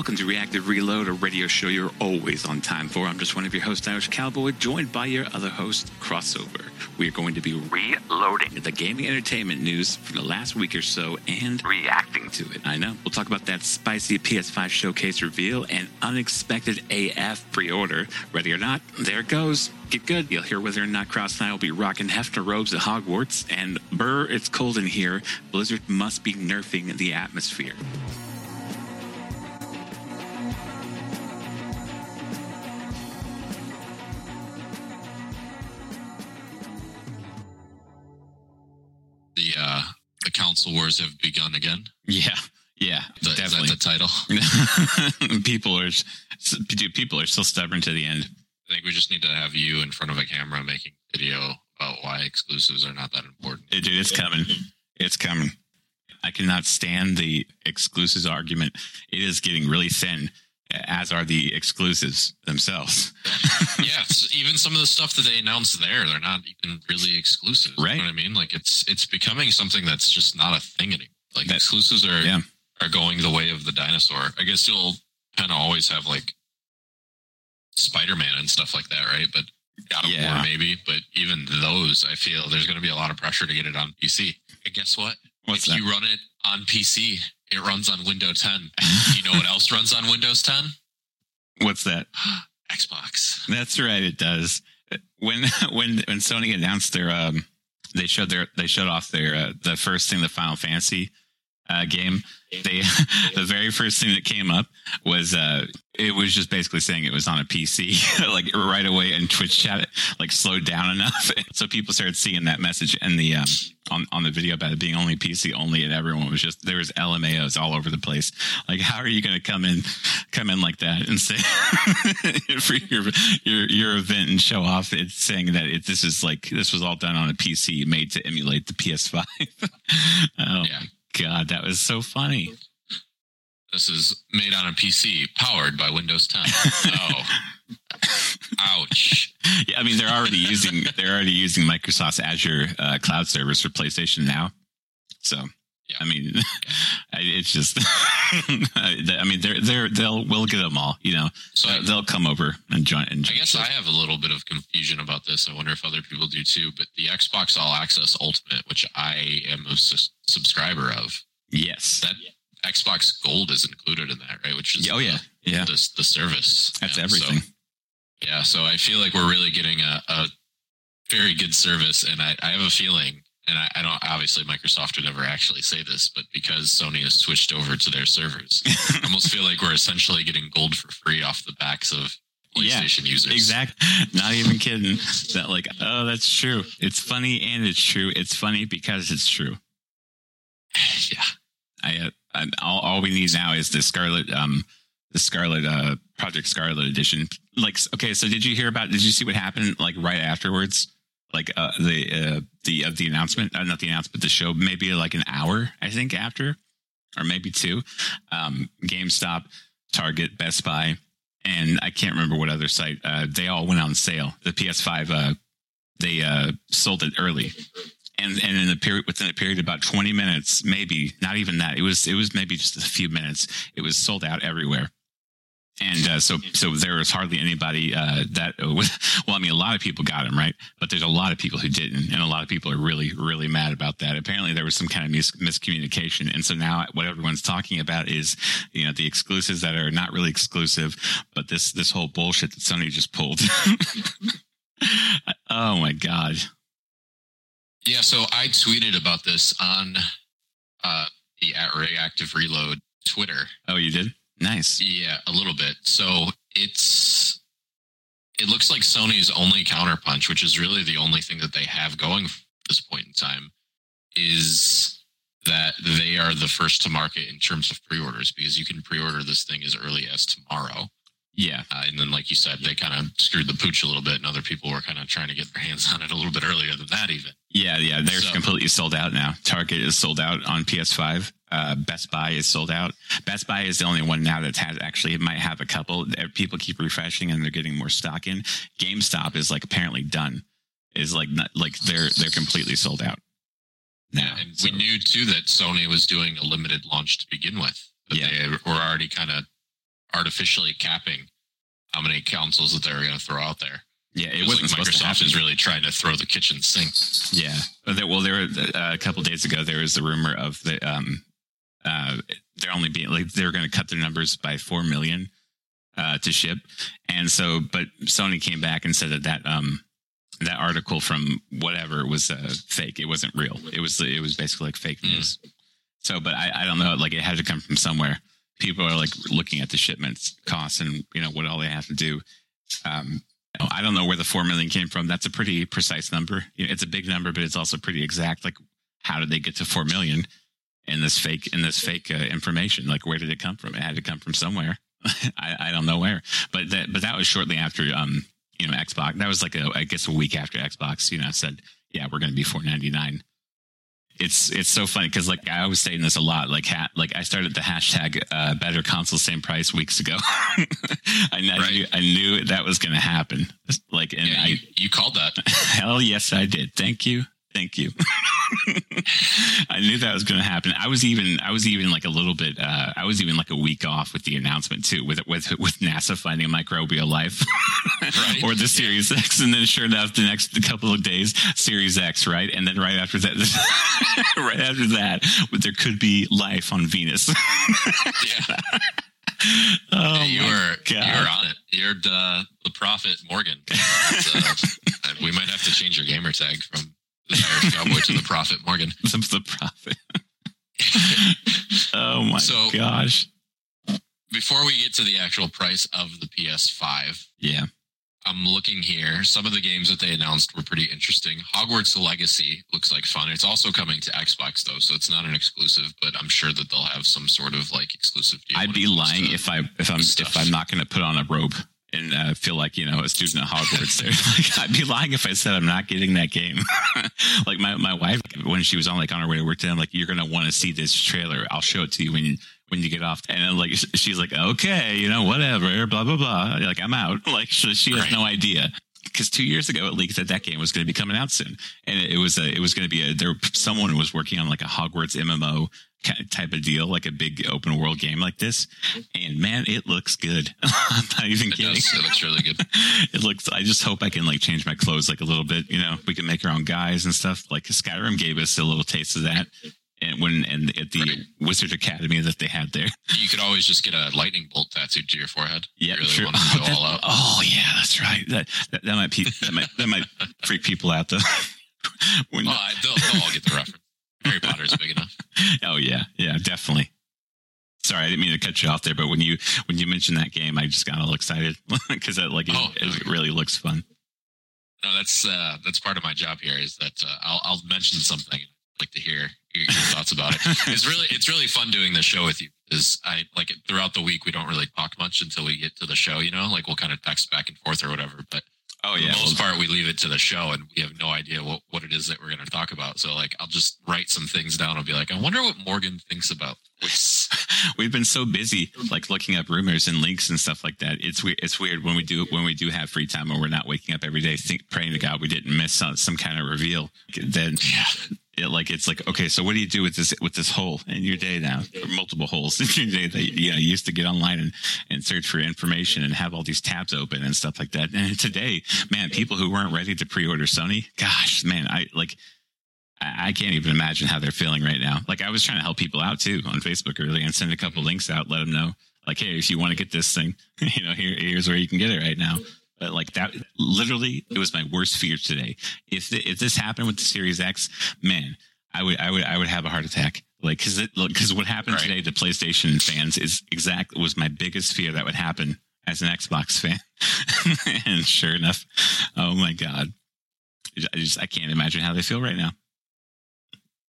Welcome to Reactive Reload, a radio show you're always on time for. I'm just one of your hosts, Irish Cowboy, joined by your other host, Crossover. We are going to be reloading the gaming entertainment news from the last week or so and reacting to it. I know. We'll talk about that spicy PS5 showcase reveal and unexpected AF pre order. Ready or not, there it goes. Get good. You'll hear whether or not Cross and I will be rocking Hefner robes at Hogwarts. And brr, it's cold in here. Blizzard must be nerfing the atmosphere. Council wars have begun again. Yeah, yeah, The, definitely. the title? people are, dude, people are still stubborn to the end. I think we just need to have you in front of a camera making video about why exclusives are not that important. Dude, it's coming. It's coming. I cannot stand the exclusives argument. It is getting really thin, as are the exclusives themselves. yeah, it's, even some of the stuff that they announced there, they're not even really exclusive. Right. You know what I mean? Like it's it's becoming something that's just not a thing anymore. Like That- exclusives are Yeah. are going the way of the dinosaur. I guess you'll kind of always have like Spider Man and stuff like that, right? But God of Yeah. War maybe, but even those, I feel there's going to be a lot of pressure to get it on PC. And guess what? What's if that? you run it on PC, it runs on Windows 10. you know what else runs on Windows 10? What's that? Xbox. That's right. It does. When when when Sony announced their um, they showed their they showed off their uh, the first thing the Final Fantasy uh, game. They the very first thing that came up was uh, it was just basically saying it was on a PC like right away, and Twitch chat like slowed down enough, so people started seeing that message and the um, on on the video about it being only PC only, and everyone was just there was LMAOs all over the place. Like, how are you going to come in come in like that and say for your your your event and show off? It's saying that it, this is like this was all done on a PC made to emulate the PS5. oh Yeah. God, that was so funny. This is made on a PC, powered by Windows 10. oh. Ouch. Yeah, I mean they're already using they're already using Microsoft's Azure uh, cloud service for PlayStation now. So Yeah. I mean, it's just I mean they're they're they'll we'll get them all. You know, So uh, I, they'll come over and join. And I guess I have a little bit of confusion about this. I wonder if other people do too. But the Xbox All Access Ultimate, which I am a sus- subscriber of, yes. that Xbox Gold is included in that, right? Which is Oh yeah, yeah. the, the service. That's Yeah, so- everything. yeah, so I feel like we're really getting a, a very good service, and I, I have a feeling, and I, I don't obviously Microsoft would never actually say this, but because Sony has switched over to their servers, I almost feel like we're essentially getting gold for free off the backs of Yeah, PlayStation users. Exactly. Not even kidding. That like, oh, that's true. It's funny and it's true. It's funny because it's true. Yeah. I, uh, I all, all we need now is the Scarlet, um, the Scarlet, uh, Project Scarlet edition. Like, okay, so did you hear about? Did you see what happened? Like right afterwards, like uh, the uh, the of the announcement, uh, not the announcement, the show. Maybe like an hour, I think, after, or maybe two. Um, GameStop, Target, Best Buy, and I can't remember what other site. Uh, they all went on sale. The PS5, uh, they uh, sold it early and and in a period within a period of about 20 minutes maybe not even that it was it was maybe just a few minutes it was sold out everywhere and uh, so so there was hardly anybody uh, that well i mean a lot of people got him right? But there's a lot of people who didn't and a lot of people are really really mad about that. Apparently there was some kind of mis- miscommunication. And so now what everyone's talking about is you know the exclusives that are not really exclusive but this this whole bullshit that sony just pulled. Oh my god. Yeah, so I tweeted about this on uh, the at Reactive Reload Twitter. oh you did nice Yeah, a little bit. So it's it looks like Sony's only counterpunch, which is really the only thing that they have going at this point in time, is that they are the first to market in terms of pre-orders because you can pre-order this thing as early as tomorrow. Yeah Uh, and then, like you said, they kind of screwed the pooch a little bit, and other people were kind of trying to get their hands on it a little bit earlier than that, even. Yeah, yeah, they're So- completely sold out now. Target is sold out on PS5. Uh, Best Buy is sold out. Best Buy is the only one now that has actually it might have a couple. People keep refreshing and they're getting more stock in. GameStop is like apparently done. Is like not like they're they're completely sold out. Now, and So- we knew too that Sony was doing a limited launch to begin with. That Yeah. they were already kind of artificially capping how many consoles that they were going to throw out there. Yeah, it It wasn't like supposed Microsoft is really trying to throw the kitchen sink. Yeah, well, there were uh, a couple days ago. There was the rumor of the um, uh, they're only being like they're going to cut their numbers by four million uh, to ship, and so but Sony came back and said that that um that article from whatever was uh, fake. It wasn't real. It was it was basically like fake Hmm. news. So, but I, I don't know. Like it had to come from somewhere. People are like looking at the shipments costs and you know what all they have to do. Um, I don't know where the four million came from. That's a pretty precise number. It's a big number, but it's also pretty exact. Like, how did they get to four million in this fake in this fake uh, information? Like, where did it come from? It had to come from somewhere. I, I don't know where, but that but that was shortly after um you know Xbox. That was like a I guess a week after Xbox. You know said yeah we're going to be four ninety nine. It's it's so funny because like I was saying this a lot. Like ha- like I started the hashtag uh, better console same price weeks ago. I, I Right. knew I knew that was going to happen. Like and Yeah, I you, you called that. Hell yes, I did. Thank you. Thank you. I knew that was going to happen. I was even, I was even like a little bit, uh, I was even like a week off with the announcement too, with with with NASA finding microbial life, Right. or the Series X, and then sure enough, the next couple of days, Series X, right, and then right after that, right after that, there could be life on Venus. Yeah, oh you my were God. you're on it. You're the the prophet Morgan. Uh, we might have to change your gamer tag from Cowboy to the prophet Morgan. Some the prophet. oh my So- gosh. Before we get to the actual price of the PS5, Yeah. I'm looking here. Some of the games that they announced were pretty interesting. Hogwarts Legacy looks like fun. It's also coming to Xbox though, so it's not an exclusive, but I'm sure that they'll have some sort of like exclusive deal. I'd be lying if I if I'm stuff. if I'm not going to put on a robe and uh, feel like you know a student at Hogwarts. there, like, I'd be lying if I said I'm not getting that game. like my my wife when she was on like on her way to work today, I'm like, you're going to want to see this trailer. I'll show it to you when you when you get off. And then, like she's like, okay, you know, whatever, blah blah blah. Like I'm out. Like she, she has Right. no idea. Because two years ago it leaked that that game was going to be coming out soon, and it, it was a, it was going to be a there someone was working on like a Hogwarts MMO type of deal, like a big open world game like this. And man, it looks good. I'm not even It kidding. does. It looks really good. It looks. I just hope I can like change my clothes like a little bit. You know, we can make our own guys and stuff. Like Skyrim gave us a little taste of that, and when and at the Right. Wizard Academy that they had there. You could always just get a lightning bolt tattooed to your forehead. Yeah, you really sure. Oh, that- oh, yeah, that's right. That that, that might pe- that might that might freak people out though. when, Well, I, they'll, they'll all get the reference. Harry Potter's big enough. oh yeah, yeah, definitely. Sorry, I didn't mean to cut you off there, but when you when you mentioned that game, I just got all excited because like it, Oh, it really looks fun. No, that's uh, that's part of my job here. Is that uh, I'll I'll mention something. Like to hear your, your thoughts about it. It's really it's really fun doing the show with you. because I like throughout the week we don't really talk much until we get to the show. You know, like we'll kind of text back and forth or whatever. But Oh yeah. for the most part, we leave it to the show, and we have no idea what, what it is that we're going to talk about. So, like, I'll just write some things down. I'll be like, I wonder what Morgan thinks about this. we've been so busy like looking up rumors and links and stuff like that. It's weird. It's weird when we do when we do have free time and we're not waking up every day think, praying to God we didn't miss some, some kind of reveal. Then Yeah, like it's like okay, so what do you do with this with this hole in your day now? Or multiple holes in your day that you know you used to get online and and search for information and have all these tabs open and stuff like that. And today, man, people who weren't ready to pre-order Sony, gosh, man, I like. I I can't even imagine how they're feeling right now. Like I was trying to help people out too on Facebook earlier and send a couple links out, let them know, like, hey, if you want to get this thing, you know, here, here's where you can get it right now. But like that, literally, it was my worst fear today. If th- if this happened with the Series X, man, I would I would I would have a heart attack. Like because it because what happened Right. today to PlayStation fans is exact was my biggest fear that would happen as an Xbox fan. and sure enough, oh my god, I just I can't imagine how they feel right now.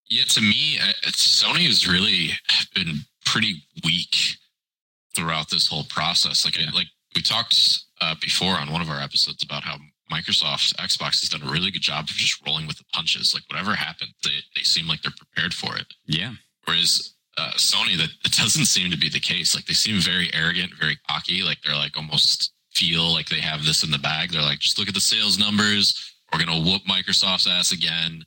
yeah. To me, uh, Sony has really been pretty weak throughout this whole process. Like, Yeah. like we talked uh, before on one of our episodes about how Microsoft Xbox has done a really good job of just rolling with the punches. Like, whatever happened, they they seem like they're prepared for it. Yeah, Whereas uh, Sony, that, that doesn't seem to be the case. Like they seem very arrogant, very cocky. Like they're like almost feel like they have this in the bag. They're like, just look at the sales numbers. We're gonna whoop Microsoft's ass again,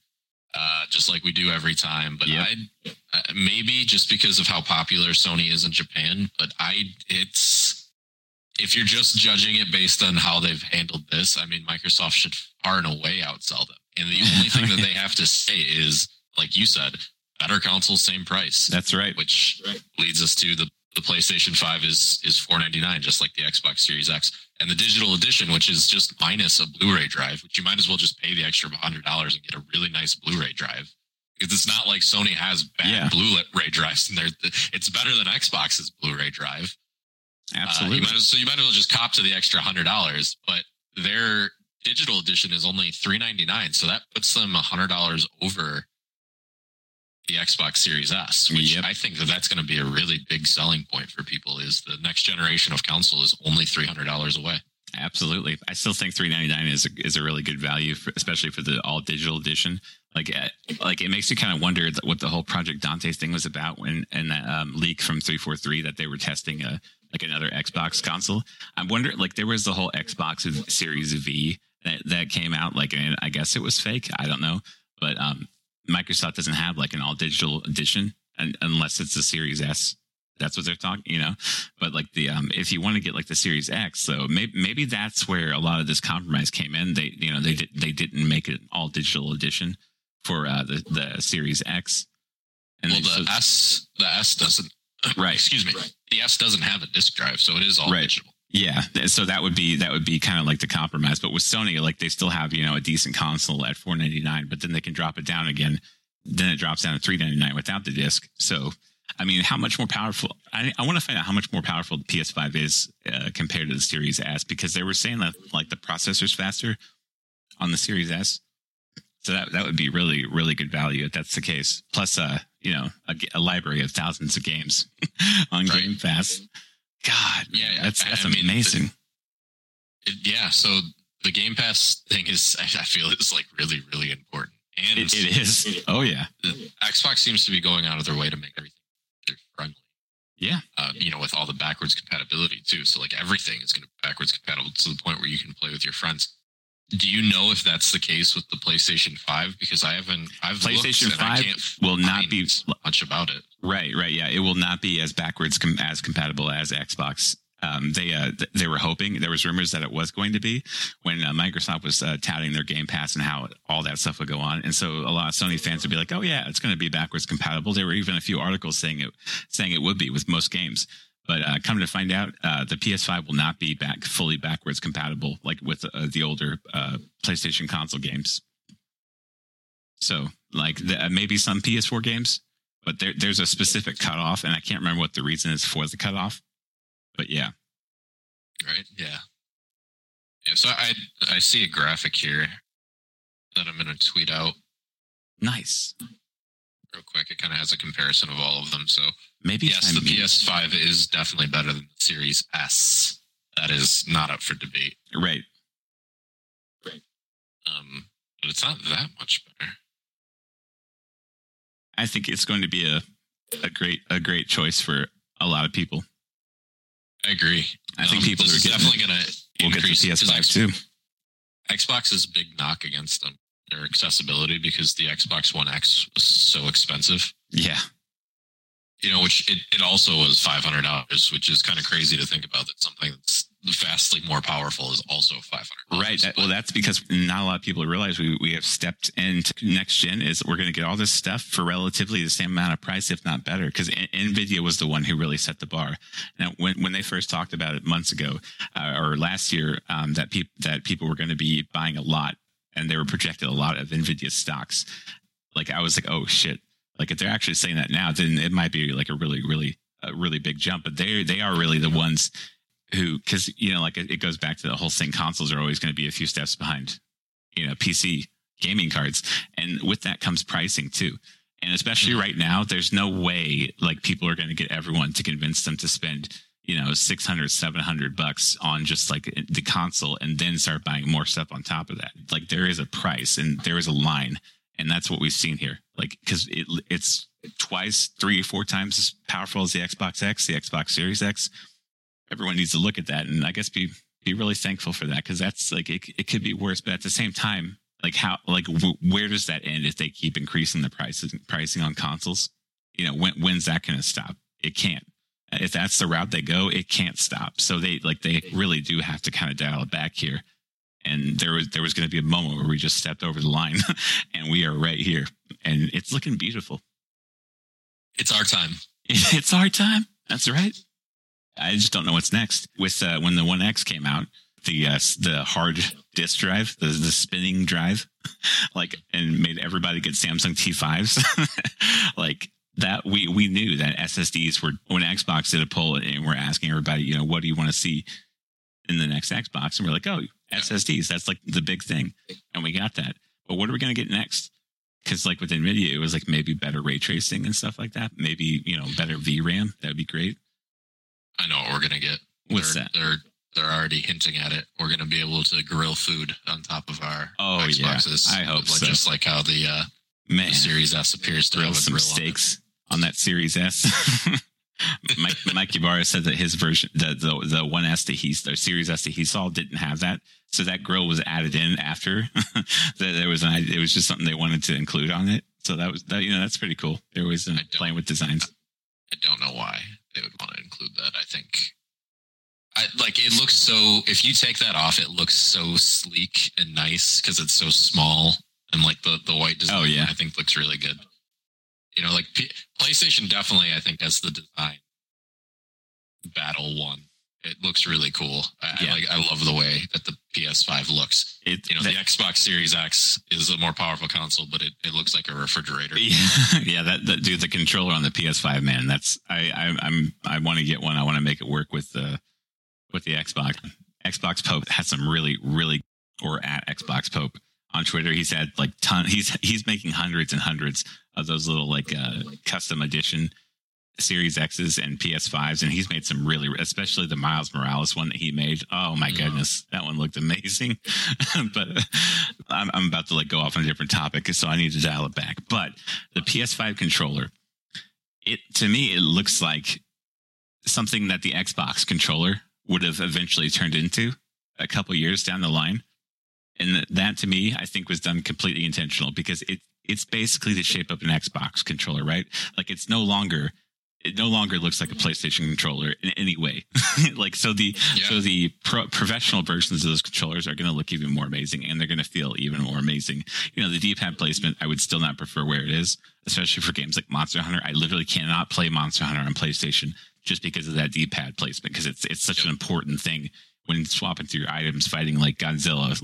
uh, just like we do every time. But Yep. I uh, maybe just because of how popular Sony is in Japan, but I it's if you're just judging it based on how they've handled this, I mean, Microsoft should far and away outsell them. And the only thing that they have to say is, like you said, better console, same price. That's right. Which leads us to the the PlayStation 5 is is 499 just like the Xbox Series X and the digital edition which is just minus a Blu-ray drive which you might as well just pay the extra $100 and get a really nice Blu-ray drive because it's not like Sony has bad Yeah. Blu-ray drives and they're it's better than Xbox's Blu-ray drive uh, Absolutely. you might so you might as well just cop to the extra hundred dollars, but their digital edition is only three ninety nine, so that puts them a hundred dollars over the Xbox Series S, which Yep. I think that that's going to be a really big selling point for people. Is the next generation of console is only three hundred dollars away. Absolutely. I still think 399 is a, is a really good value, for, especially for the all digital edition. Like, uh, like it makes you kind of wonder what the whole Project Dante thing was about when, and that um, leak from 343 that they were testing a, like another Xbox console. I'm wondering, like, there was the whole Xbox Series V that, that came out, like, and I guess it was fake. I don't know. But um, Microsoft doesn't have like an all digital edition un- unless it's the Series S. That's what they're talking, you know. But like the um, if you want to get like the Series X, so maybe maybe that's where a lot of this compromise came in. They you know they did they didn't make an all digital edition for uh, the the Series X. And well, the just- S the S doesn't. Right. Excuse me. The S doesn't have a disk drive, so it is all Right. digital. Yeah, so that would be that would be kind of like the compromise. But with Sony, like they still have you know a decent console at four ninety nine, but then they can drop it down again. Then it drops down to three ninety nine without the disc. So, I mean, how much more powerful? I, I want to find out how much more powerful the PS five is uh, compared to the Series S because they were saying that like the processor's faster on the Series S. So that that would be really really good value if that's the case. Plus, uh, you know, a library of thousands of games on Right. Game Pass. God, Yeah, that's I- that's I mean, amazing. It, yeah, so the Game Pass thing is, I I feel, is like really, really important. And It, it is. Oh yeah. the Xbox seems to be going out of their way to make everything friendly. Yeah. Uh, you know, with all the backwards compatibility too. So like everything is going to be backwards compatible to the point where you can play with your friends. Do you know if that's the case with the PlayStation Five? Because I haven't. I've PlayStation looked and I 5 can't will not be much about it. right. Right. Yeah. It will not be as backwards com- as compatible as Xbox. Um, they uh, th- they were hoping there was rumors that it was going to be when uh, Microsoft was uh, touting their Game Pass and how all that stuff would go on, and so a lot of Sony fans would be like, "Oh yeah, it's going to be backwards compatible." There were even a few articles saying it saying it would be with most games. But uh, come to find out, uh, the PS5 will not be back fully backwards compatible like with uh, the older uh, PlayStation console games. So, like the, uh, maybe some PS4 games, but there, there's a specific cutoff, and I can't remember what the reason is for the cutoff. But yeah, Right? Yeah. Yeah. So I I see a graphic here that I'm going to tweet out nice. Real quick. It kind of has a comparison of all of them. So Maybe yes, time- the PS5 is definitely better than the Series S. That is not up for debate. right. Right. Um, but it's not that much better. I think it's going to be a a great a great choice for a lot of people. I agree. I think Um, people are definitely going to will get the increase PS5 X- too. Xbox's big knock against them their accessibility because the Xbox One X was so expensive. Yeah, You know, which it, it also was five hundred dollars, which is kind of crazy to think about that something that's vastly more powerful is also five hundred. right. That, well, that's because not a lot of people realize we we have stepped into next gen. Is we're going to get all this stuff for relatively the same amount of price, if not better. Because Nvidia was the one who really set the bar. Now, when when they first talked about it months ago uh, or last year, um, that people that people were going to be buying a lot, and they were projected a lot of Nvidia stocks. Like I was like, oh shit. Like if they're actually saying that now, then it might be like a really, really, a really big jump. But they they are really the ones who, because you know, like it, it goes back to the whole thing. Consoles are always going to be a few steps behind, you know, PC gaming cards, and with that comes pricing too. And especially Mhm. right now, there's no way like people are going to get everyone to convince them to spend you know 600 700 bucks on just like the console and then start buying more stuff on top of that. Like there is a price and there is a line and that's what we've seen here. Like because it, it's twice three or four times as powerful as the xbox x the xbox series x. Everyone needs to look at that and i guess be be really thankful for that because that's like it, it could be worse but at the same time like how like w- where does that end if they keep increasing the prices pricing on consoles? You know when when's that going to stop? It can't if that's the route they go, it can't stop. So they like they really do have to kind of dial it back here. And there was there was going to be a moment where we just stepped over the line, and we are right here, and it's looking beautiful. It's our time. It's our time. That's right. I just don't know what's next. With uh, when the One X came out, the uh, the hard disk drive, the the spinning drive, like, and made everybody get Samsung T5s. like that, we we knew that SSDs were when Xbox did a poll and we're asking everybody, you know, what do you want to see in the next Xbox? And we're like, oh, SSDs. That's like the big thing, and we got that. But what are we going to get next? Because like with Nvidia, it was like maybe better ray tracing and stuff like that. Maybe you know better VRAM. That would be great. I know what we're gonna get. What's they're, that? They're they're already hinting at it. We're gonna be able to grill food on top of our Oh, yeah. I hope Like- so. Just like how the, uh, Man, the Series S appears to grill have some grill steaks on, that Series S. Mike, Mike Ybarra said that his version, the the the one S that he's the Series S that he saw didn't have that, so that grill was added in after. that there was an it was just something they wanted to include on it. So that was that you know that's pretty cool. They're always uh, playing with designs. I don't know why they would want to include that. I think, I like it looks so. If you take that off, it looks so sleek and nice because it's so small and like the the white design. Oh, yeah. I think looks really good. You know, like P- PlayStation definitely. I think has the design battle one. It looks really cool. I, Yeah. I like. I love the way that the PS5 looks. It, You know, that- the Xbox Series X is a more powerful console, but it, it looks like a refrigerator. Yeah, yeah. That, that dude, the controller on the PS5, man. That's I, I I'm I want to get one. I want to make it work with the with the Xbox. Xbox Pope has some really really or at Xbox Pope on Twitter. He's had like ton. He's he's making hundreds and hundreds of those little like uh, custom edition Series X's and PS5s, and he's made some really, especially the Miles Morales one that he made. Oh my Mhm. goodness, that one looked amazing. but I'm, I'm about to like go off on a different topic, so I need to dial it back. But the PS5 controller, it to me, it looks like something that the Xbox controller would have eventually turned into a couple years down the line. And that to me, I think was done completely intentional because it it's basically the shape of an Xbox controller, right? Like it's no longer it no longer looks like a mm-hmm. PlayStation controller in any way. like so the Yeah. so the pro- professional versions of those controllers are going to look even more amazing and they're going to feel even more amazing. You know, the D-pad placement I would still not prefer where it is, especially for games like Monster Hunter. I literally cannot play Monster Hunter on PlayStation just because of that D-pad placement because it's it's such an important thing when swapping through your items fighting like Godzilla.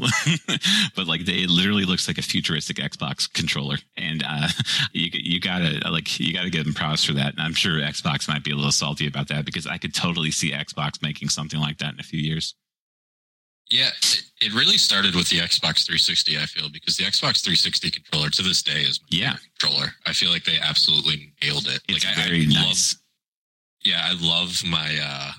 but like they, it literally looks like a futuristic Xbox controller, and uh, you you gotta like you gotta give them props for that. And I'm sure Xbox might be a little salty about that because I could totally see Xbox making something like that in a few years. Yeah, it, it really started with the Xbox 360. I feel because the Xbox 360 controller to this day is my Yeah. controller. I feel like they absolutely nailed it. It's like I, very I nice. love, yeah, I love my uh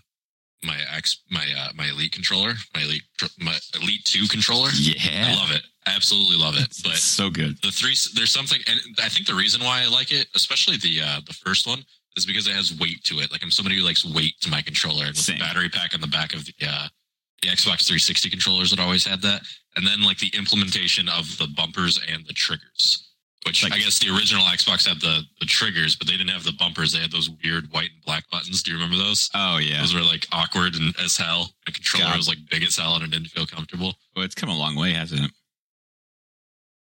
my X my uh my Elite controller, my Elite my Elite Two controller. yeah, I love it. I absolutely love it. It's But so good. the three there's something, and I think the reason why I like it, especially the uh the first one, is because it has weight to it. Like I'm somebody who likes weight to my controller, and with Same. the battery pack on the back of the uh the Xbox 360 controllers, that always had that, and then like the implementation of the bumpers and the triggers. Which Like- I guess the original Xbox had the, the triggers, but they didn't have the bumpers. They had those weird white and black buttons. Do you remember those? Oh yeah, Those were like awkward and as hell. The controller God. was like big as hell and it didn't feel comfortable. well, it's come a long way, hasn't it?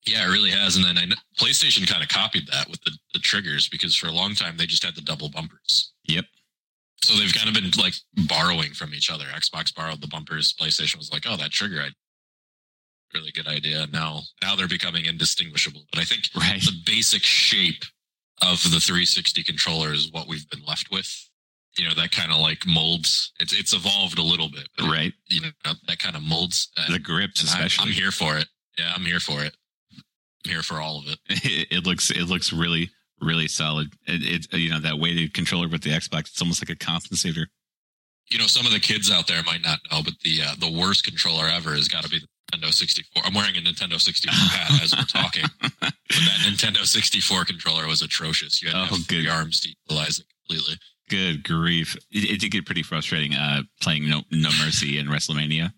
Yeah, it really has. And then I, PlayStation kind of copied that with the, the triggers because for a long time they just had the double bumpers. Yep. So they've kind of been like borrowing from each other. Xbox borrowed the bumpers. PlayStation was like, oh, that trigger, I really good idea. Now, now they're becoming indistinguishable. But I think Right. the basic shape of the 360 controller is what we've been left with. You know, that kind of like molds. It's it's evolved a little bit, Right. you know, that kind of molds. And, The grips, and I, especially. I'm here for it. Yeah, I'm here for it. I'm here for all of it. it, it looks it looks really really solid. It, it you know that weighted controller with the Xbox, it's almost like a compensator. You know, some of the kids out there might not know, but the uh, the worst controller ever has got to be the Nintendo 64. I'm wearing a Nintendo 64 hat as we're talking, but that Nintendo 64 controller was atrocious. You had to Oh, good. arms to utilize it completely. Good grief! It, it did get pretty frustrating uh, playing No No Mercy in WrestleMania,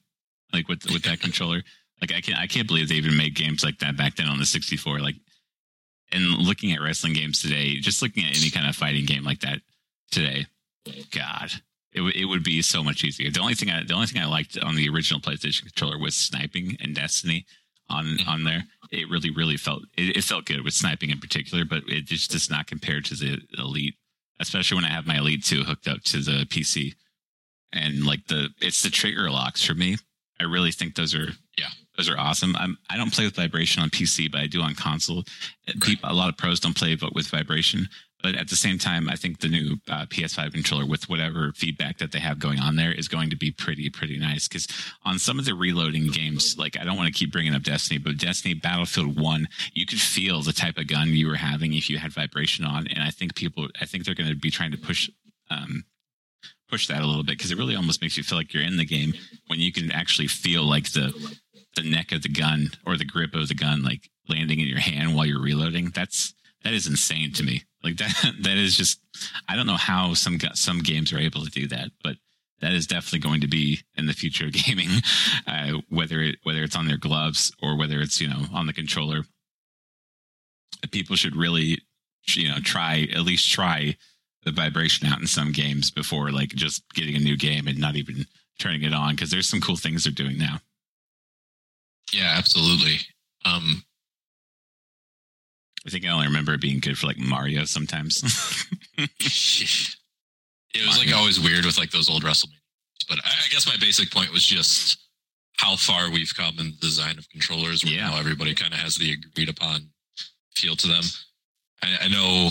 like with with that controller. Like I can't I can't believe they even made games like that back then on the 64. Like, and looking at wrestling games today, just looking at any kind of fighting game like that today, God, it, w- it would be so much easier. The only thing I the only thing I liked on the original PlayStation controller was sniping and Destiny on Mhm. on there. It really really felt it, it felt good with sniping in particular, but it just does not compare to the Elite, especially when I have my Elite two hooked up to the PC. And like the it's the trigger locks for me. I really think those are Yeah. those are awesome. I'm, I don't play with vibration on PC, but I do on console. People, a lot of pros don't play but with vibration. But at the same time, I think the new uh, PS5 controller, with whatever feedback that they have going on there, is going to be pretty, pretty nice. Because on some of the reloading games, like I don't want to keep bringing up Destiny, but Destiny Battlefield One, you could feel the type of gun you were having if you had vibration on, and I think people, I think they're going to be trying to push, um, push that a little bit because it really almost makes you feel like you're in the game when you can actually feel like the the neck of the gun or the grip of the gun like landing in your hand while you're reloading. That's that is insane to me. Like that that is just I don't know how some some games are able to do that, but that is definitely going to be in the future of gaming. Uh, whether it whether it's on their gloves or whether it's you know on the controller, people should really you know try at least try the vibration out in some games before like just getting a new game and not even turning it on because there's some cool things they're doing now. Yeah, absolutely. Um, I think I only remember it being good for like Mario sometimes. it was like always weird with like those old WrestleMania. But I I guess my basic point was just how far we've come in the design of controllers. Where Yeah. now everybody kind of has the agreed upon feel to them. I, I know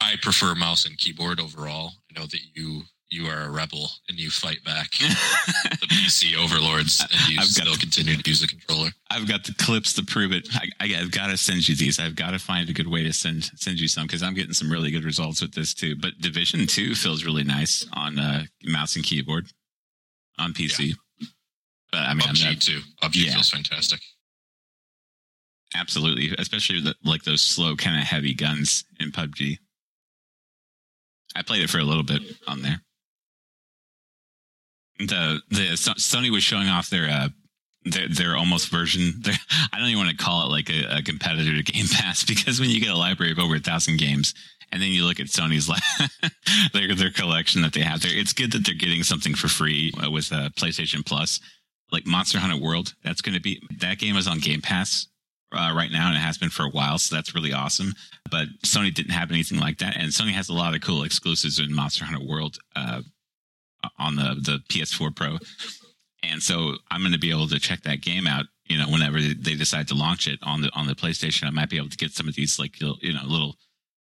I prefer mouse and keyboard overall. I know that you you are a rebel and you fight back the PC overlords and you I've still the- continue to use a controller. I've got the clips to prove it. I, I, have got to send you these. I've got to find a good way to send send you some because I'm getting some really good results with this too. But Division Two feels really nice on uh, mouse and keyboard on PC. But I mean, I'm PUBG not, too. PUBG Yeah. feels fantastic. absolutely, especially the, like those slow kind of heavy guns in PUBG. I played it for a little bit on there. The the Sony was showing off their uh their their almost version. Their, I don't even want to call it like a, a competitor to Game Pass because when you get a library of over a thousand games and then you look at Sony's their their collection that they have there, it's good that they're getting something for free uh, with uh, PlayStation Plus, like Monster Hunter World. That's going to be that game is on Game Pass uh, right now, and it has been for a while, so that's really awesome. But Sony didn't have anything like that, and Sony has a lot of cool exclusives in Monster Hunter World uh, on the the PS4 Pro, and so I'm going to be able to check that game out. You know, whenever they decide to launch it on the on the PlayStation, I might be able to get some of these like you know little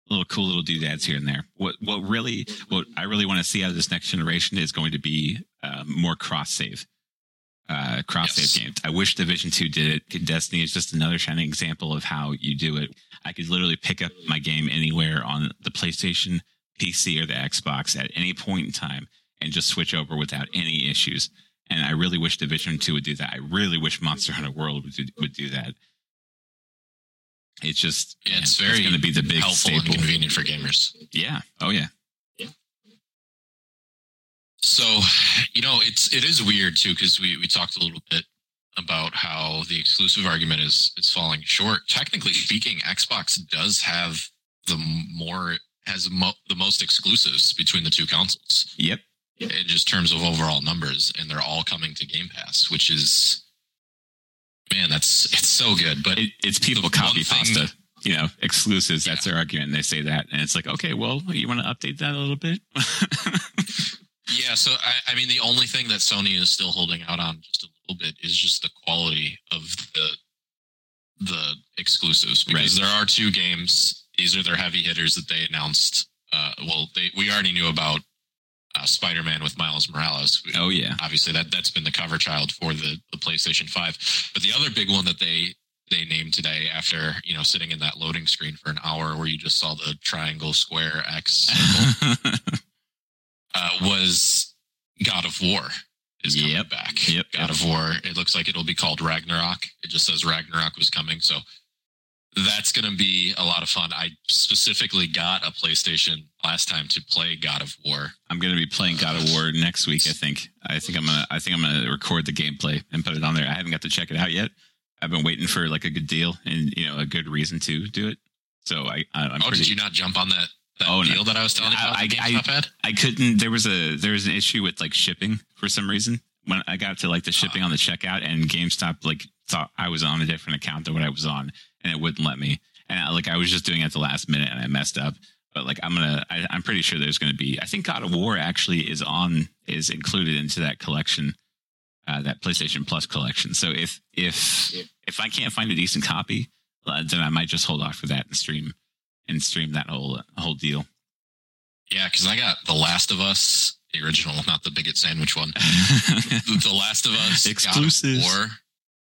little cool little doodads here and there. What what really what I really want to see out of this next generation is going to be uh, more cross save uh, cross save Yes. games. I wish Division Two did it. Destiny is just another shining example of how you do it. I could literally pick up my game anywhere on the PlayStation, PC, or the Xbox at any point in time and just switch over without any issues. And I really wish Division Two would do that. I really wish Monster Hunter World would do, would do that. It's just Yeah, it's very going to be the big helpful staple. and convenient for gamers. Yeah. Oh yeah. So, you know, it's it is weird too because we we talked a little bit about how the exclusive argument is is falling short. Technically speaking, Xbox does have the more has mo- the most exclusives between the two consoles Yep. In just terms of overall numbers, and they're all coming to Game Pass, which is man, that's it's so good. But It, it's people copy pasta. You know, exclusives. That's their argument. And They say that, and it's like, okay, well, you want to update that a little bit? Yeah, so I, I mean, the only thing that Sony is still holding out on just a little bit is just the quality of the the exclusives because Right. there are two games. These are their heavy hitters that they announced. Uh, well, they we already knew about uh, Spider-Man with Miles Morales. Oh yeah. Obviously, that that's been the cover child for the the PlayStation Five. But the other big one that they they named today after you know sitting in that loading screen for an hour where you just saw the triangle, square, X circle, uh, was God of War is coming Yep. back. Yep, God yep. of War. It looks like it'll be called Ragnarok. It just says Ragnarok was coming. So that's going to be a lot of fun. I specifically got a PlayStation last time to play God of War. I'm going to be playing God of War next week. I think. I think I'm gonna. I think I'm gonna record the gameplay and put it on there. I haven't got to check it out yet. I've been waiting for like a good deal and you know a good reason to do it. So I, I I'm oh, pretty. did you not jump on that That Oh, no. deal that I was telling you about. I- I- had. I couldn't. There was a there was an issue with like shipping for some reason. When I got to like the shipping on the checkout, and GameStop like thought I was on a different account than what I was on, and it wouldn't let me. And I, like I was just doing it at the last minute, and I messed up. But like I'm gonna, I, I'm pretty sure there's gonna be. I think God of War actually is on is included into that collection, uh, that PlayStation Plus collection. So if if if I can't find a decent copy, uh, then I might just hold off for that and stream and stream that whole whole deal. Yeah, because I got The Last of Us, the original, not the Bigot Sandwich one. The the Last of Us, exclusive, War.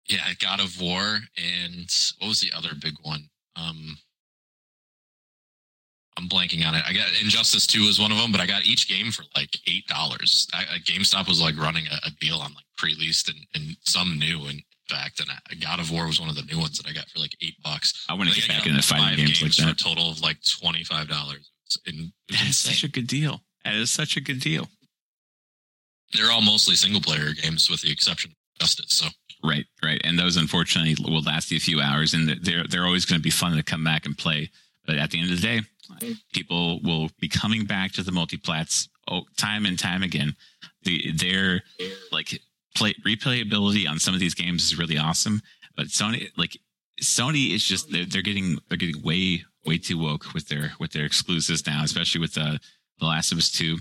Yeah, God of War, and what was the other big one? Um, I'm blanking on it. I got Injustice Two was one of them, but I got each game for like eight dollars. GameStop was like running a, a deal on like pre-leased and, and some new. In fact, and I, God of War was one of the new ones that I got for like eight bucks. I want to get back into fighting five games like for a total of like twenty five dollars. And That is such a good deal. That is such a good deal. They're all mostly single player games, with the exception of Justice. So Right, right. And those unfortunately will last you a few hours, and they're they're always going to be fun to come back and play. But at the end of the day, people will be coming back to the multiplats oh, time and time again. The their like play replayability on some of these games is really awesome, but Sony like Sony is just they're, they're getting they're getting way way too woke with their with their exclusives now, especially with the the Last of Us two,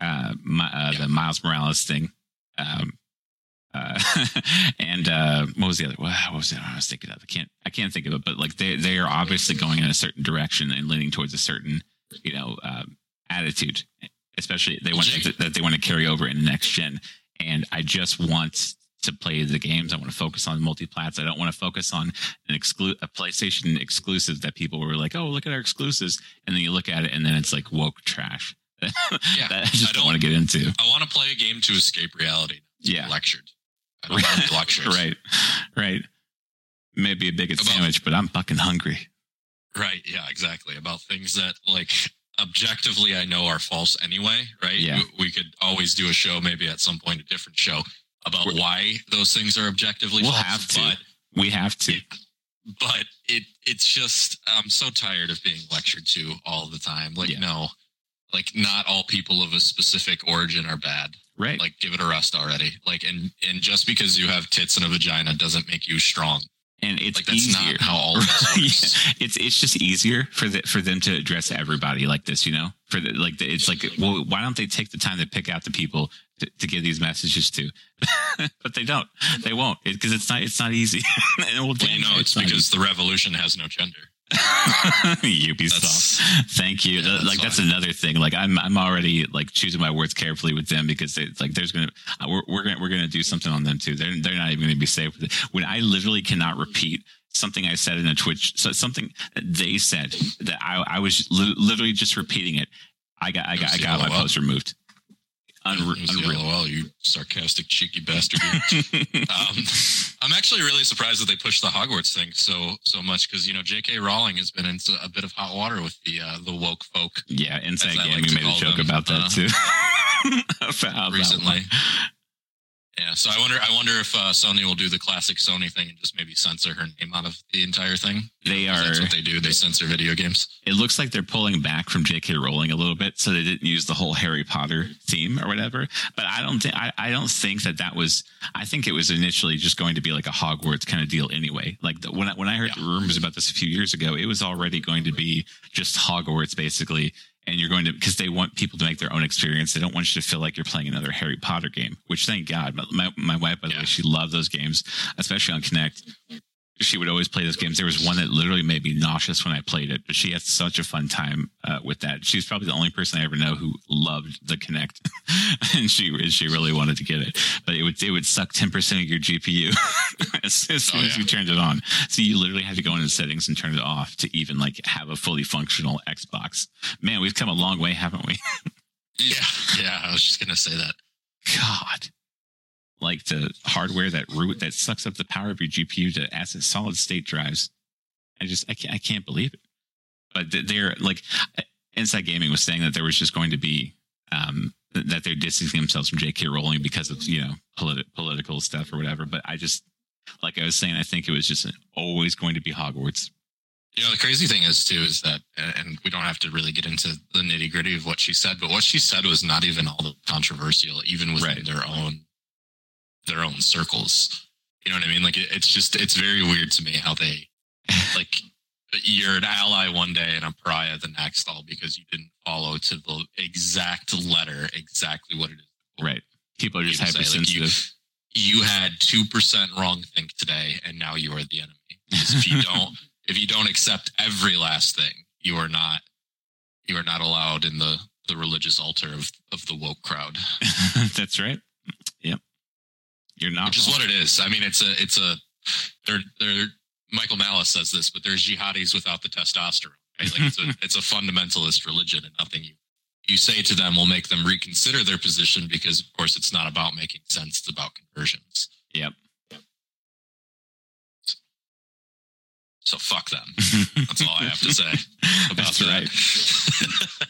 uh, my, uh the Miles Morales thing. Um, uh, and uh, what was the other? What was it? I was thinking of. I can't. I can't think of it. But like they they are obviously going in a certain direction and leaning towards a certain you know um, attitude. Especially they want Jake- that they want to carry over in the next gen. And I just want to play the games. I want to focus on multi-plats. I don't want to focus on an exclu- a PlayStation exclusive that people were like, oh, look at our exclusives, and then you look at it and then it's like woke trash. Yeah, that I just I don't don't- want to get into. I want to play a game to escape reality. Yeah. lectured. I don't want to be lectured. right, right. Maybe a bigot About- sandwich, but I'm fucking hungry. Right. Yeah. Exactly. About things that like objectively I know are false anyway. Right. Yeah. We, we could always do a show, maybe at some point, a different show about We're- why those things are objectively We'll false. have to. But We have to. but it it's just I'm so tired of being lectured to all the time. Like Yeah. no, like not all people of a specific origin are bad. Right. Like give it a rest already. Like and and just because you have tits and a vagina doesn't make you strong. and it's Like that's easier. not how all of this works. Yeah. It's it's just easier for the, for them to address everybody like this, you know. For the, like the, it's like, well, why don't they take the time to pick out the people to, to give these messages to? but they don't. They won't because it's not it's not easy. and well, Well, you know, it, it's not because the revolution has no gender. Ubisoft. Thank you. Yeah, that's like that's fine. another thing. Like I'm I'm already like choosing my words carefully with them because it's like there's gonna uh, we're we're gonna we're gonna do something on them too. They're they're not even gonna be safe with it. When I literally cannot repeat something I said in a Twitch, so something they said that I I was li- literally just repeating it. I got I got I got my post removed. Unre- It was unreal. LOL, you sarcastic cheeky bastard. um, I'm actually really surprised that they pushed the Hogwarts thing so so much because you know J.K. Rowling has been into a bit of hot water with the uh, the woke folk yeah, Inside I like made a joke them, about that uh, too. Recently. Yeah, so I wonder I wonder if uh, Sony will do the classic Sony thing and just maybe censor her name out of the entire thing. They 'Cause That's are- what they do. They censor video games. it looks like they're pulling back from J.K. Rowling a little bit, so they didn't use the whole Harry Potter theme or whatever. But I don't think I, I don't think that that was. I think it was initially just going to be like a Hogwarts kind of deal anyway. Like the, when I, when I heard Yeah. rumors about this a few years ago, it was already going to be just Hogwarts basically. And you're going to because they want people to make their own experience. They don't want you to feel like you're playing another Harry Potter game. Which thank God, my my, wife by the Yeah. way, she loved those games, especially on Kinect she would always play those games. There was one that literally made me nauseous when I played it, but she had such a fun time uh, with that. She's probably the only person I ever know who loved the Kinect, and she she really wanted to get it. But it would it would suck ten percent of your GPU as, as soon Oh, as you turned it on. So you literally had to go into settings and turn it off to even like have a fully functional Xbox. Man, we've come a long way, haven't we? Yeah, yeah. I was just gonna say that. God. Like the hardware that root that sucks up the power of your GPU to as solid state drives. I just I can't I can't believe it. But they're like Inside Gaming was saying that there was just going to be um that they're distancing themselves from J.K. Rowling because of you know politi- political stuff or whatever. But I just like I was saying, I think it was just always going to be Hogwarts. You know, the crazy thing is too is that, and we don't have to really get into the nitty gritty of what she said, but what she said was not even all the controversial, even within Right. their own their own circles. You know what I mean? Like it, it's just it's very weird to me how they like you're an ally one day and a pariah the next, all because you didn't follow to the exact letter exactly what it is. Right. People are just You say, like, hypersensitive. you had two percent wrong think today, and now you are the enemy. Because if you don't, if you don't accept every last thing, you are not, you are not allowed in the the religious altar of of the woke crowd, That's right. You're not. which is what it is. I mean, it's a, it's a, they're they're Michael Malice says this, but there's jihadis without the testosterone. Right? Like it's a it's a fundamentalist religion, and nothing you you say to them will make them reconsider their position because, of course, it's not about making sense; it's about conversions. Yep. So fuck them. That's all I have to say about That's that.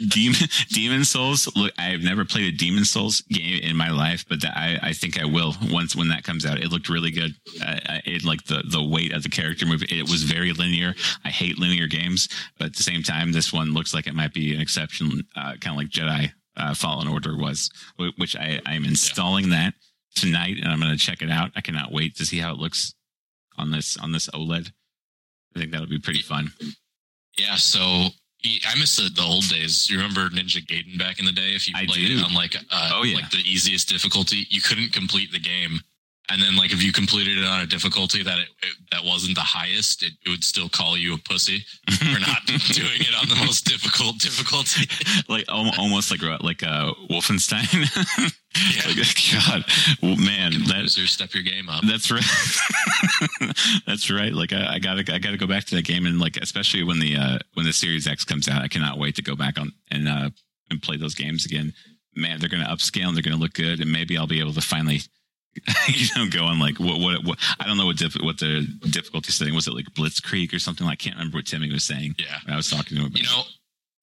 right. Demon Demon Souls. Look, I have never played a Demon Souls game in my life, but that, I I think I will once when that comes out. It looked really good. I, I, it like the the weight of the character movement. It was very linear. I hate linear games, but at the same time, this one looks like it might be an exception, uh, kind of like Jedi uh, Fallen Order was, which I I'm installing that tonight, and I'm going to check it out. I cannot wait to see how it looks on this on this OLED. I think that'll be pretty fun. Yeah, so I miss the, the old days. You remember Ninja Gaiden back in the day? If you I played do. it on like uh, Oh, yeah. like the easiest difficulty, you couldn't complete the game. And then like if you completed it on a difficulty that it, it that wasn't the highest, it, it would still call you a pussy for not doing it on the most difficult difficulty. like almost like like uh Wolfenstein. Yeah. Like, God, well, man, that step your game up. that's right. that's right. Like I, I gotta I gotta go back to that game and like especially when the uh when the Series X comes out, I cannot wait to go back on and uh and play those games again. Man, they're gonna upscale and they're gonna look good, and maybe I'll be able to finally. you know, go on like what, what, what I don't know what what the difficulty setting was. It like Blitzkrieg or something? I can't remember what Timmy was saying. Yeah. I was talking to him. About You know,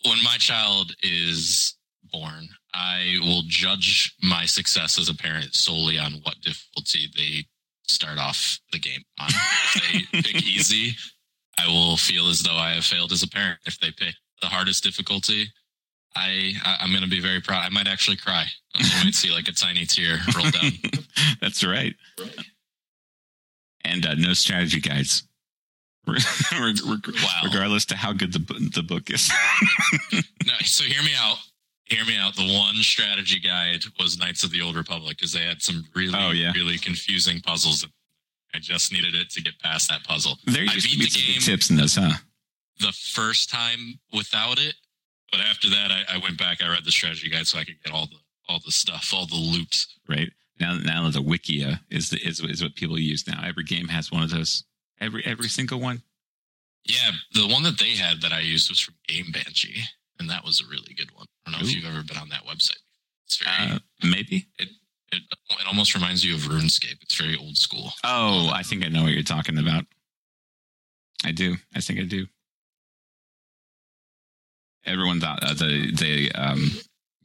when my child is born, I will judge my success as a parent solely on what difficulty they start off the game on. If they pick easy, I will feel as though I have failed as a parent. If they pick the hardest difficulty, I, I I'm going to be very proud. I might actually cry. You might see like a tiny tear roll down. That's right. And uh, no strategy guides. Reg- reg- Wow. Regardless to how good the the book is. No, so hear me out. Hear me out. The one strategy guide was Knights of the Old Republic because they had some really, Oh, yeah. really confusing puzzles. I just needed it to get past that puzzle. there I used to beat be the game tips in those, huh? the first time without it, but after that, I, I went back. I read the strategy guide so I could get all the all the stuff, all the loot. Right now, now the Wikia is the is, is what people use now. Every game has one of those. Every every single one. Yeah, the one that they had that I used was from Game Banshee, and that was a really good one. I don't know if you've ever been on that website. It's very. Uh, maybe. it, it almost reminds you of RuneScape. It's very old school. Oh, I think I know what you're talking about. I do. I think I do. Everyone thought uh, the the um,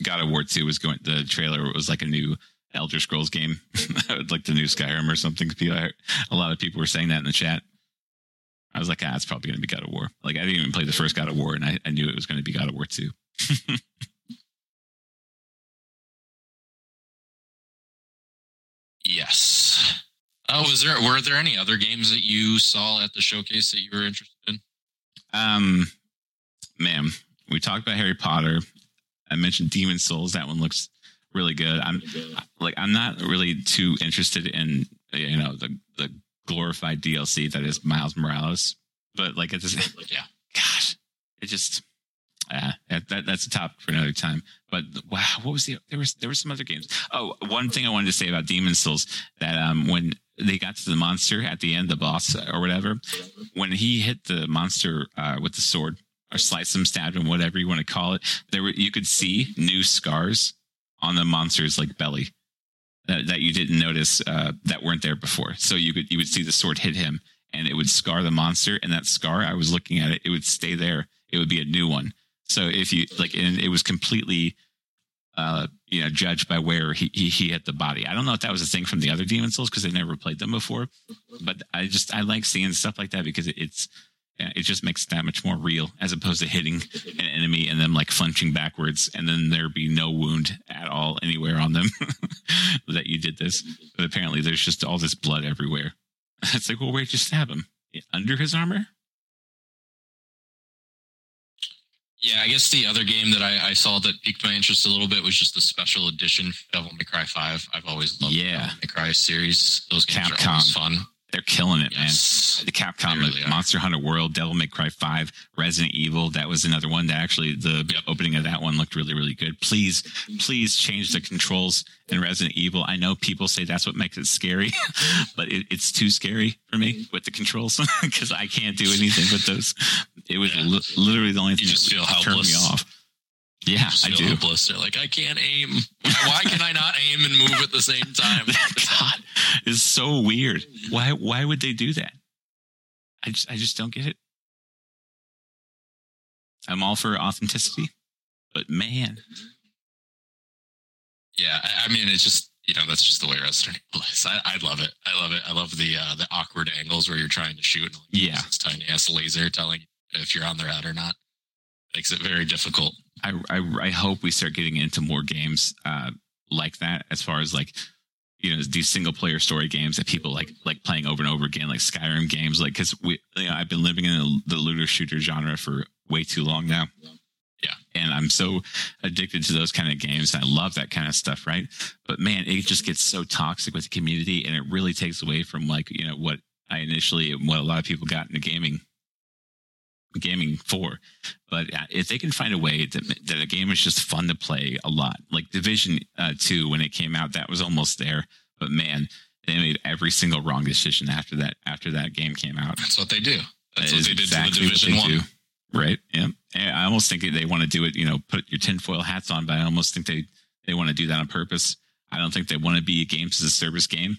God of War Two was going. The trailer was like a new Elder Scrolls game, like the new Skyrim or something. Heard- a lot of people were saying that in the chat. I was like, ah, it's probably going to be God of War. Like I didn't even play the first God of War, and I, I knew it was going to be God of War Two. Yes. Oh, was there were there any other games that you saw at the showcase that you were interested in? Um, ma'am, we talked about Harry Potter. I mentioned Demon Souls. That one looks really good. I'm like, I'm not really too interested in you know the the glorified DLC that is Miles Morales, but like it's just, Yeah. gosh, it just. Uh, that, that that's a topic for another time. But wow, what was the there was there were some other games. Oh, one thing I wanted to say about Demon Souls that um when they got to the monster at the end, the boss or whatever, when he hit the monster uh, with the sword or sliced him, stabbed him, whatever you want to call it, there were you could see new scars on the monster's like belly that, that you didn't notice uh, that weren't there before. So you could you would see the sword hit him and it would scar the monster, and that scar I was looking at it, it would stay there. It would be a new one. So if you like, and it was completely. Uh, you know, judged by where he, he he hit the body. I don't know if that was a thing from the other Demon Souls because I never played them before, mm-hmm. but I just I like seeing stuff like that because it, it's it just makes it that much more real as opposed to hitting mm-hmm. an enemy and them like flinching backwards and then there be no wound at all anywhere on them that you did this. Mm-hmm. But apparently there's just all this blood everywhere. It's like, well, where'd you stab him? Under his armor? Yeah, I guess the other game that I, I, saw that piqued my interest a little bit was just the special edition Devil May Cry Five. I've always loved yeah. the Devil May Cry series. Those games Capcom. are always fun. They're killing it, yes. man. The Capcom, really Monster Hunter World, Devil May Cry 5, Resident Evil. That was another one that actually the yep. opening of that one looked really, really good. Please, please change the controls in Resident Evil. I know people say that's what makes it scary, but it, it's too scary for me mm-hmm. with the controls because I can't do anything with those. It was yeah. li- literally the only you thing just that feel turned me off. Yeah, I do. Hopeless. They're like, I can't aim. Why can I not aim and move at the same time? God, it's so weird. Why? Why would they do that? I just, I just don't get it. I'm all for authenticity, but man. Yeah, I, I mean, it's just you know that's just the way Evil is. I, I love it. I love it. I love the uh, the awkward angles where you're trying to shoot. And like, yeah, it's tiny ass laser telling if you're on the route or not. Makes it very difficult. I, I, I hope we start getting into more games uh, like that, as far as like you know these single player story games that people like like playing over and over again, like Skyrim games. Like because we, you know, I've been living in the looter shooter genre for way too long now. Yeah, and I'm so addicted to those kind of games. And I love that kind of stuff, right? But man, it just gets so toxic with the community, and it really takes away from like you know what I initially what a lot of people got into gaming gaming for. But uh, if they can find a way that, that a game is just fun to play a lot, like Division uh, 2, when it came out, that was almost there. But man, they made every single wrong decision after that, after that game came out. That's what they do. That's that what they did exactly to the Division 1. Do. Right. Yeah. I almost think they want to do it, you know, put your tinfoil hats on, but I almost think they, they want to do that on purpose. I don't think they want to be a games as a service game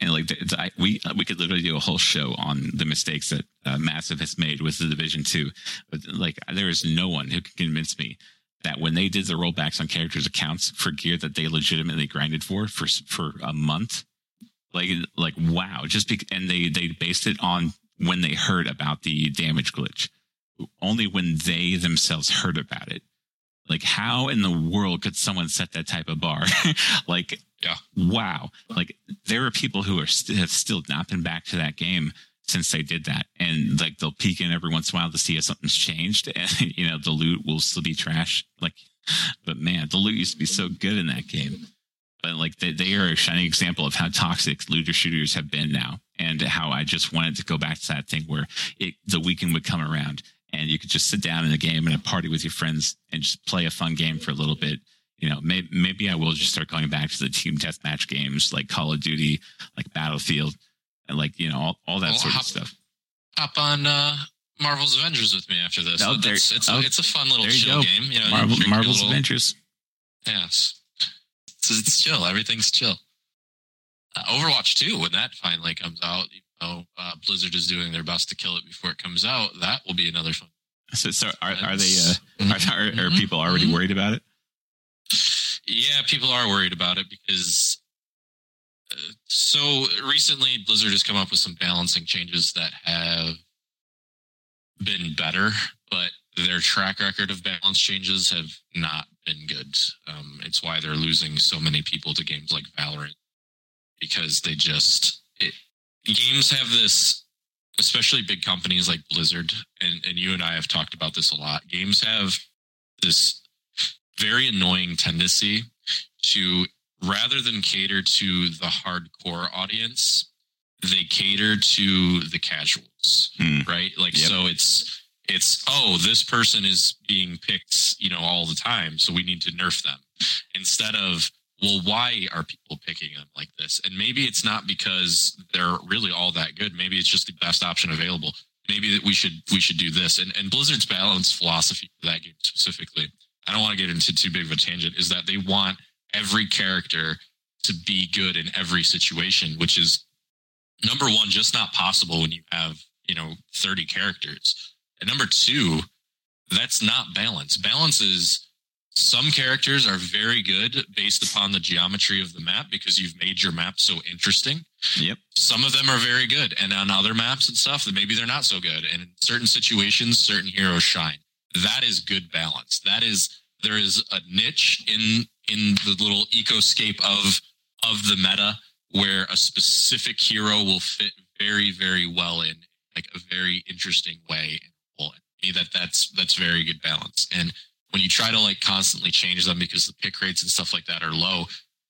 and like the, the, we we could literally do a whole show on the mistakes that uh, Massive has made with the Division Two, but like there is no one who can convince me that when they did the rollbacks on characters' accounts for gear that they legitimately grinded for for for a month, like like wow, just be, and they they based it on when they heard about the damage glitch, only when they themselves heard about it. Like, how in the world could someone set that type of bar? like, yeah. wow. Like, there are people who are st- have still not been back to that game since they did that. And like, they'll peek in every once in a while to see if something's changed. And, you know, the loot will still be trash. Like, but man, the loot used to be so good in that game. But like, they, they are a shining example of how toxic looter shooters have been now. And how I just wanted to go back to that thing where it, the weekend would come around and you could just sit down in a game and a party with your friends and just play a fun game for a little bit. You know, maybe, maybe I will just start going back to the team deathmatch games like Call of Duty, like Battlefield, and like you know all, all that well, sort hop, of stuff. Hop on uh, Marvel's Avengers with me after this. Oh, there, it's, it's, oh, a, it's a fun little chill go. game. You know, Marvel, Marvel's little, Avengers. Yes, it's, it's chill. Everything's chill. Uh, Overwatch 2, when that finally comes out, know, uh, Blizzard is doing their best to kill it before it comes out. That will be another fun. So, so are, are they? Uh, are, are, are, mm-hmm. people already mm-hmm. worried about it? Yeah, people are worried about it because. Uh, so recently, Blizzard has come up with some balancing changes that have been better, but their track record of balance changes have not been good. Um, it's why they're losing so many people to games like Valorant because they just it, games have this, especially big companies like Blizzard, and, and you and I have talked about this a lot. Games have this very annoying tendency to, rather than cater to the hardcore audience, they cater to the casuals, hmm. right? Like, yep. so it's, it's oh this person is being picked you know all the time so we need to nerf them instead of well, why are people picking them like this? And maybe it's not because they're really all that good. Maybe it's just the best option available. Maybe that we should we should do this. And and Blizzard's balance philosophy for that game specifically, I don't want to get into too big of a tangent, is that they want every character to be good in every situation, which is number one, just not possible when you have, you know, 30 characters. And number two, that's not balance. Balance is some characters are very good based upon the geometry of the map because you've made your map so interesting. Yep. Some of them are very good, and on other maps and stuff, maybe they're not so good. And in certain situations, certain heroes shine. That is good balance. That is there is a niche in in the little ecoscape of of the meta where a specific hero will fit very very well in like a very interesting way. Well, me that that's that's very good balance. And when you try to like constantly change them because the pick rates and stuff like that are low,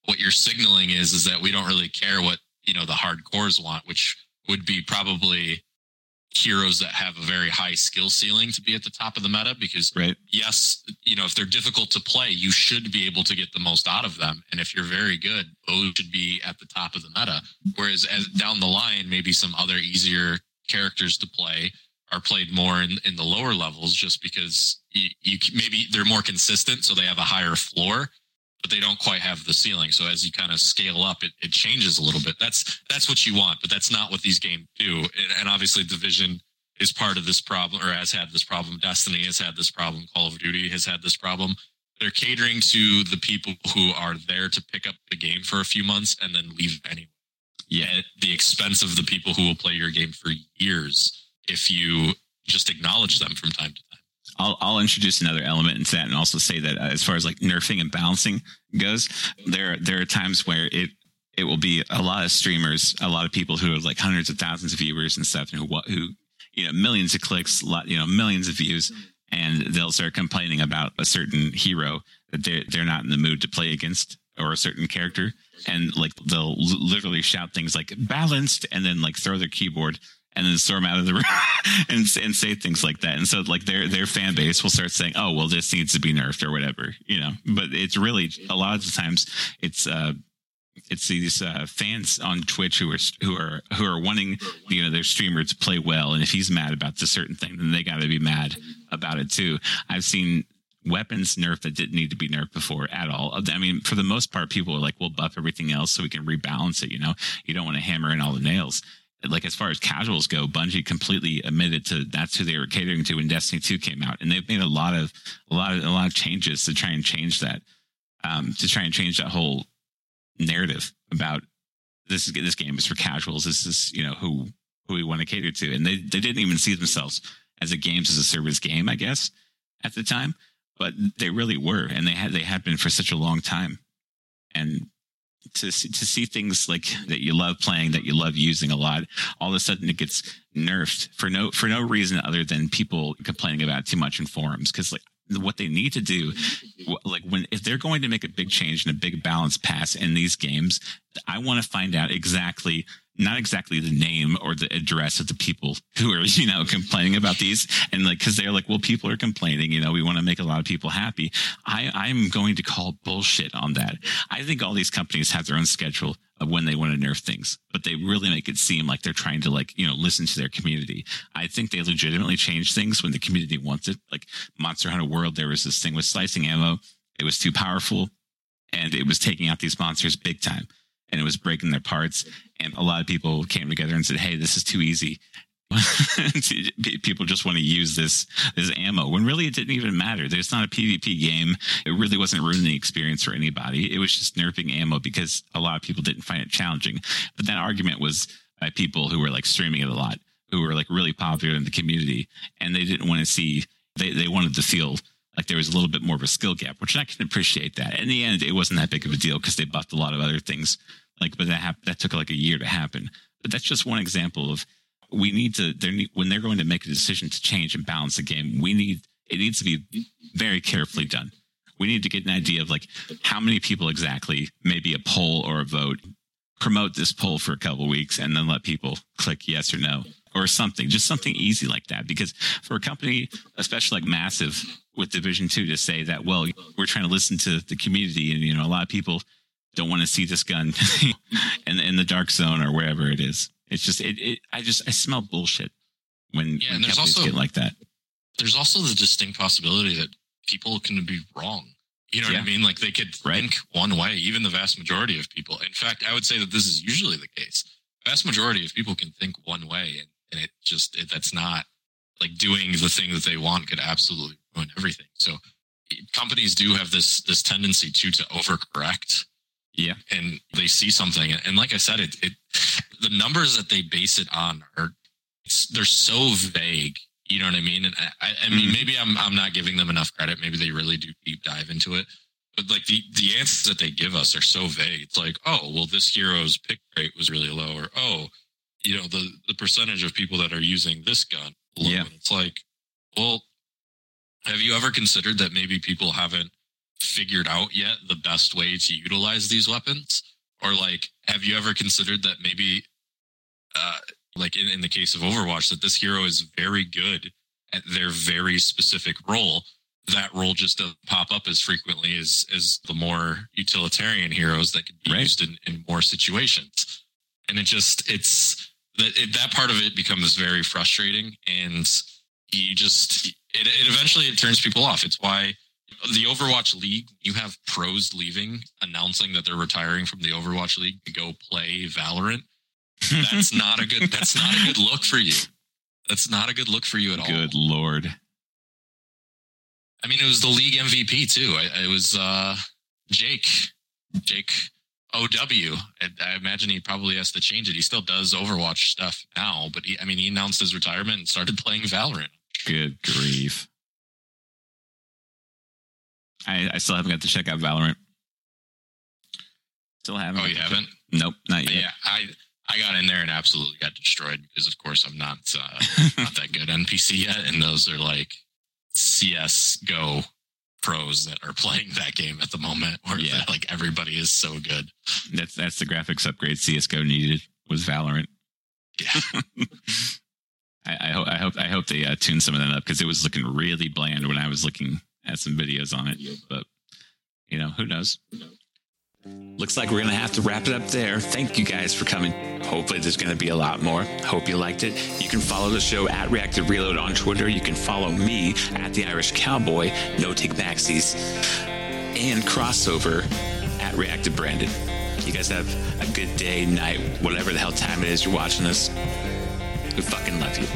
what you're signaling is is that we don't really care what you know the hardcores want, which would be probably heroes that have a very high skill ceiling to be at the top of the meta because right. yes you know if they're difficult to play you should be able to get the most out of them. And if you're very good those should be at the top of the meta. Whereas as down the line maybe some other easier characters to play are played more in, in the lower levels just because you, you maybe they're more consistent so they have a higher floor but they don't quite have the ceiling. So as you kind of scale up it, it changes a little bit. That's that's what you want but that's not what these games do. And, and obviously division is part of this problem or has had this problem. Destiny has had this problem. Call of duty has had this problem. They're catering to the people who are there to pick up the game for a few months and then leave anyway. Yeah. at the expense of the people who will play your game for years if you just acknowledge them from time to time. I'll, I'll introduce another element into that and also say that uh, as far as like nerfing and balancing goes, there there are times where it it will be a lot of streamers, a lot of people who have like hundreds of thousands of viewers and stuff, and who who you know millions of clicks, lot you know millions of views, and they'll start complaining about a certain hero that they're they're not in the mood to play against or a certain character, and like they'll literally shout things like balanced, and then like throw their keyboard and then storm out of the room and and say things like that. And so like their their fan base will start saying, "Oh, well, this needs to be nerfed or whatever," you know. But it's really a lot of the times it's uh it's these uh, fans on Twitch who are who are who are wanting you know their streamer to play well, and if he's mad about the certain thing, then they got to be mad about it too. I've seen weapons nerf that didn't need to be nerfed before at all. I mean, for the most part, people are like, "We'll buff everything else so we can rebalance it." You know, you don't want to hammer in all the nails like as far as casuals go, Bungie completely admitted to that's who they were catering to when Destiny 2 came out. And they've made a lot of a lot of a lot of changes to try and change that. Um, to try and change that whole narrative about this is this game is for casuals. This is, you know, who who we want to cater to. And they, they didn't even see themselves as a games as a service game, I guess, at the time. But they really were, and they had they had been for such a long time. And to see, to see things like that you love playing, that you love using a lot, all of a sudden it gets nerfed for no for no reason other than people complaining about too much in forums. Because like what they need to do, like when if they're going to make a big change and a big balance pass in these games, I want to find out exactly not exactly the name or the address of the people who are you know complaining about these and like because they're like well people are complaining you know we want to make a lot of people happy. I i'm going to call bullshit on that. I think all these companies have their own schedule of when they want to nerf things but they really make it seem like they're trying to like you know listen to their community. I think they legitimately change things when the community wants it. Like monster hunter world there was this thing with slicing ammo. It was too powerful and it was taking out these monsters big time and it was breaking their parts. And a lot of people came together and said, "Hey, this is too easy." people just want to use this this ammo when really it didn't even matter. It's not a PvP game. It really wasn't ruining the experience for anybody. It was just nerfing ammo because a lot of people didn't find it challenging. But that argument was by people who were like streaming it a lot, who were like really popular in the community, and they didn't want to see. They they wanted to feel like there was a little bit more of a skill gap, which I can appreciate that. In the end, it wasn't that big of a deal because they buffed a lot of other things. Like, but that that took like a year to happen. But that's just one example of we need to. They're when they're going to make a decision to change and balance the game. We need it needs to be very carefully done. We need to get an idea of like how many people exactly, maybe a poll or a vote, promote this poll for a couple weeks and then let people click yes or no or something, just something easy like that. Because for a company, especially like massive with Division Two, to say that, well, we're trying to listen to the community, and you know, a lot of people don't want to see this gun in in the dark zone or wherever it is. It's just, it, it I just, I smell bullshit when, Yeah, when companies also- get like that. There's also the distinct possibility that people can be wrong. You know what I mean? Like they could Right. think one way, even the vast majority of people. In fact, I would say that this is usually the case. Vast majority of people can think one way and, and it just, it, that's not like doing the thing that they want could absolutely ruin everything. So companies do have this this tendency to to overcorrect Yeah. and they see something and like i said it, it the numbers that they base it on are it's, they're so vague you know what i mean and i, I mean Mhm. maybe i'm i'm not giving them enough credit maybe they really do deep dive into it but like the the answers that they give us are so vague it's like oh well this hero's pick rate was really low or oh you know the the percentage of people that are using this gun low. Yeah. It's like well have you ever considered that maybe people haven't figured out yet the best way to utilize these weapons? Or like, have you ever considered that maybe, uh, like in, in the case of Overwatch, that this hero is very good at their very specific role? That role just doesn't pop up as frequently as as the more utilitarian heroes that could be Right. used in, in more situations. And it just it's that it, that part of it becomes very frustrating, and you just it, it eventually it turns people off. It's why the Overwatch League, you have pros leaving, announcing that they're retiring from the Overwatch League to go play Valorant. That's not a good. That's not a good look for you. That's not a good look for you at all. Good lord. I mean, it was the league MVP too. I, it was uh, Jake, Jake OW. I, I imagine he probably has to change it. He still does Overwatch stuff now, but he, I mean, he announced his retirement and started playing Valorant. Good grief. I, I still haven't got to check out Valorant. Still haven't. Oh, you haven't? Nope, not yet. Yeah, I I got in there and absolutely got destroyed because, of course, I'm not uh, not that good NPC yet, and those are like CS Go pros that are playing that game at the moment, where Yeah. like everybody is so good. that's that's the graphics upgrade CS:GO needed was Valorant. Yeah. I, I hope I hope I hope they uh, tune some of that up because it was looking really bland when I was looking at some videos on it. But you know, who knows? Looks like we're going to have to wrap it up there. Thank you guys for coming. Hopefully, there's going to be a lot more. Hope you liked it. You can follow the show at Reactive Reload on Twitter. You can follow me at The Irish Cowboy, No Take Backsies, and crossover at Reactive Brandon. You guys have a good day, night, whatever the hell time it is you're watching this. We fucking love you.